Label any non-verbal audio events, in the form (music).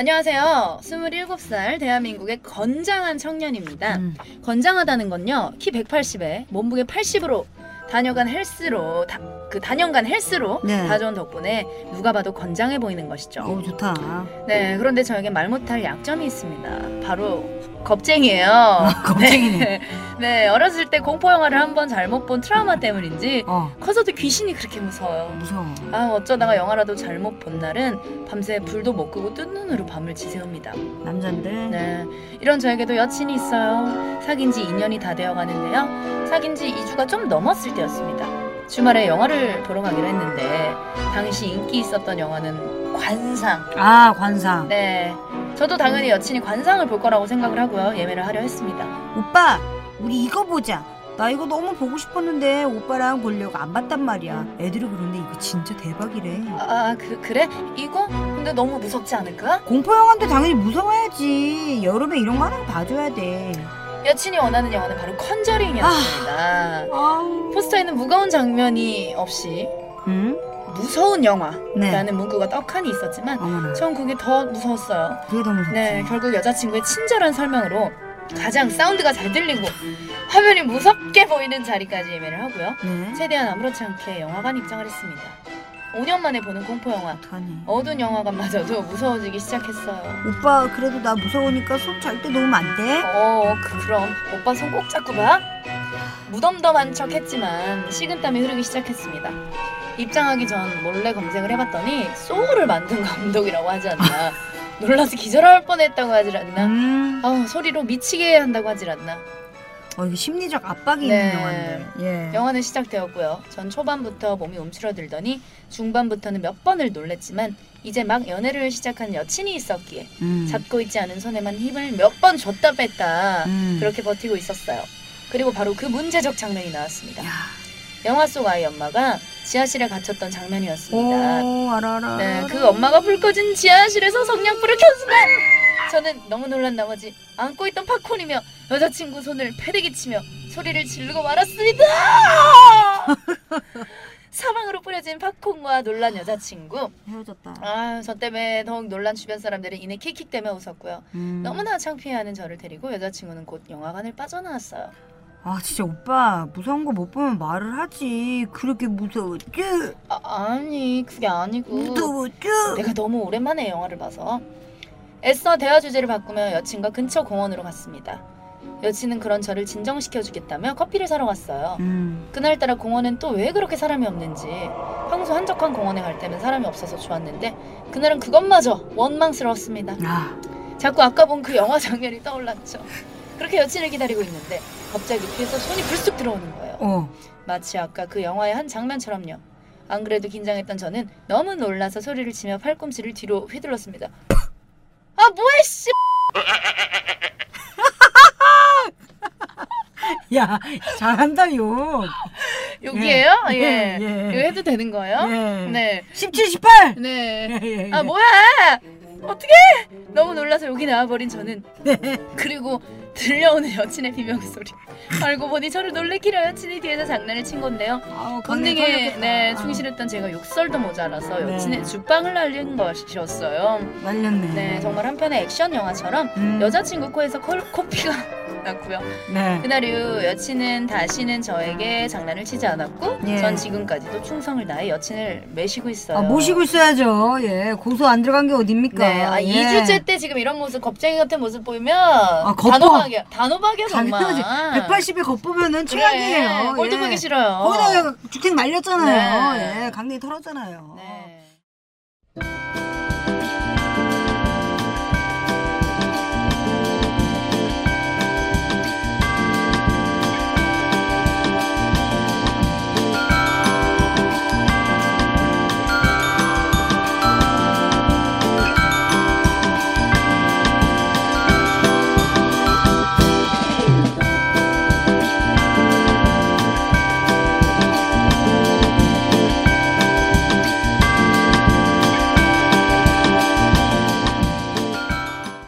안녕하세요. 27살 대한민국의 건장한 청년입니다. 음. 건장하다는 건요. 키 180에 몸무게 80으로 다녀간 헬스로 다, 그 단연간 헬스로 네. 다져온 덕분에 누가 봐도 건장해 보이는 것이죠. 어우 좋다. 네, 그런데 저에게 말 못할 약점이 있습니다. 바로 겁쟁이에요. (laughs) 겁쟁이네. 네, (laughs) 네, 어렸을 때 공포 영화를 한 번 잘못 본 트라우마 때문인지 어 커서도 귀신이 그렇게 무서워요. 무서워. 아 어쩌다가 영화라도 잘못 본 날은 밤새 불도 못 끄고 뜬 눈으로 밤을 지새웁니다. 남잔데. 네, 이런 저에게도 여친이 있어요. 사귄 지 2년이 다 되어 가는데요. 사귄 지 2주가 좀 넘었을 때였습니다. 주말에 영화를 보러 가기로 했는데 당시 인기 있었던 영화는 관상. 아 관상. 네, 저도 당연히 여친이 관상을 볼 거라고 생각을 하고요. 예매를 하려 했습니다. 오빠 우리 이거 보자. 나 이거 너무 보고 싶었는데 오빠랑 보려고 안 봤단 말이야. 애들이 그런데 이거 진짜 대박이래. 아, 그 그래? 이거? 근데 너무 무섭지 않을까? 공포 영화인데 당연히 무서워야지. 여름에 이런 거 하나 봐줘야 돼. 여친이 원하는 영화는 바로 컨저링이었습니다. 아우. 포스터에는 무거운 장면이 없이 응? 무서운 영화라는 네. 문구가 떡하니 있었지만 어머나. 전 그게 더 무서웠어요. 그게 더 무섭지. 네, 결국 여자친구의 친절한 설명으로 가장 사운드가 잘 들리고 화면이 무섭게 보이는 자리까지 예매를 하고요. 네. 최대한 아무렇지 않게 영화관 입장을 했습니다. 5년 만에 보는 공포 영화. 어떡하니. 어두운 영화관마저도 무서워지기 시작했어요. 오빠 그래도 나 무서우니까 손 절대 놓으면 안 돼? 어, 그, 그럼 오빠 손 꼭 잡고 봐. 무덤덤한 척 했지만 식은땀이 흐르기 시작했습니다. 입장하기 전 몰래 검색을 해봤더니 소울을 만든 (laughs) 감독이라고 하지 않나. 놀라서 기절할 뻔했다고 하질 않나. 음. 아 소리로 미치게 한다고 하질 않나. 어 이거 심리적 압박이 네. 있는 영화인데. 예. 영화는 시작되었고요. 전 초반부터 몸이 움츠러들더니 중반부터는 몇 번을 놀랬지만 이제 막 연애를 시작한 여친이 있었기에 음. 잡고 있지 않은 손에만 힘을 몇 번 줬다 뺐다 음. 그렇게 버티고 있었어요. 그리고 바로 그 문제적 장면이 나왔습니다. 야. 영화 속 아이 엄마가 지하실에 갇혔던 장면이었습니다. 오 알아 알아. 네. 그 엄마가 불 꺼진 지하실에서 성냥불을 켠 순간 저는 너무 놀란 나머지 안고 있던 팝콘이며 여자친구 손을 패대기 치며 소리를 지르고 말았습니다. (laughs) 사방으로 뿌려진 팝콘과 놀란 여자친구. 헤어졌다. 아, 저 때문에 더욱 놀란 주변 사람들은 이내 킥킥대며 웃었고요. 음. 너무나 창피해하는 저를 데리고 여자친구는 곧 영화관을 빠져나왔어요. 아 진짜 오빠 무서운 거 못 보면 말을 하지. 그렇게 무서웠지? 아, 아니 그게 아니고 무서웠지? 내가 너무 오랜만에 영화를 봐서 애써 대화 주제를 바꾸며 여친과 근처 공원으로 갔습니다. 여친은 그런 저를 진정시켜 주겠다며 커피를 사러 갔어요. 음. 그날따라 공원엔 또 왜 그렇게 사람이 없는지 평소 한적한 공원에 갈 때는 사람이 없어서 좋았는데 그날은 그것마저 원망스러웠습니다. 아. 자꾸 아까 본 그 영화 장면이 떠올랐죠. 그렇게 여친을 기다리고 있는데 갑자기 뒤에서 손이 불쑥 들어오는 거예요. 어. 마치 아까 그 영화의 한 장면처럼요. 안 그래도 긴장했던 저는 너무 놀라서 소리를 치며 팔꿈치를 뒤로 휘둘렀습니다. 아 뭐해 씨! (laughs) 야 잘한다 욕. 여기에요? 예. 예, 예. 이거 해도 되는 거예요? 예. 네. 17, 18. 네. 예, 예, 예. 아 뭐야? 어떻게? 너무 놀라서 여기 나와버린 저는 네. 그리고 들려오는 여친의 비명 소리. 알고 보니 저를 놀래키려 여친이 뒤에서 장난을 친 건데요. 아우, 강냉이 본능에. 네, 아, 충실했던 제가 욕설도 모자라서 네. 여친의 죽방을 날린 것이었어요. 말렸네. 네, 정말 한편의 액션 영화처럼 음. 여자친구 코에서 콜, 코피가 났고요. 네. 그날 이후 여친은 다시는 저에게 장난을 치지 않았고 예. 전 지금까지도 충성을 다해 여친을 매시고 있어요. 아, 모시고 있어야죠. 예. 고소 안 들어간 게 어딥니까? 네, 아, 예. 2주째 때 지금 이런 모습 겁쟁이 같은 모습 보이면 겁봐. 단호박이야. 단호박이야 정말. 당연하지. 180에 겉보면은 최악이에요. 꼴도 예. 보기 싫어요. 거기다가 주택 말렸잖아요. 네. 예. 강냉이 털었잖아요. 네.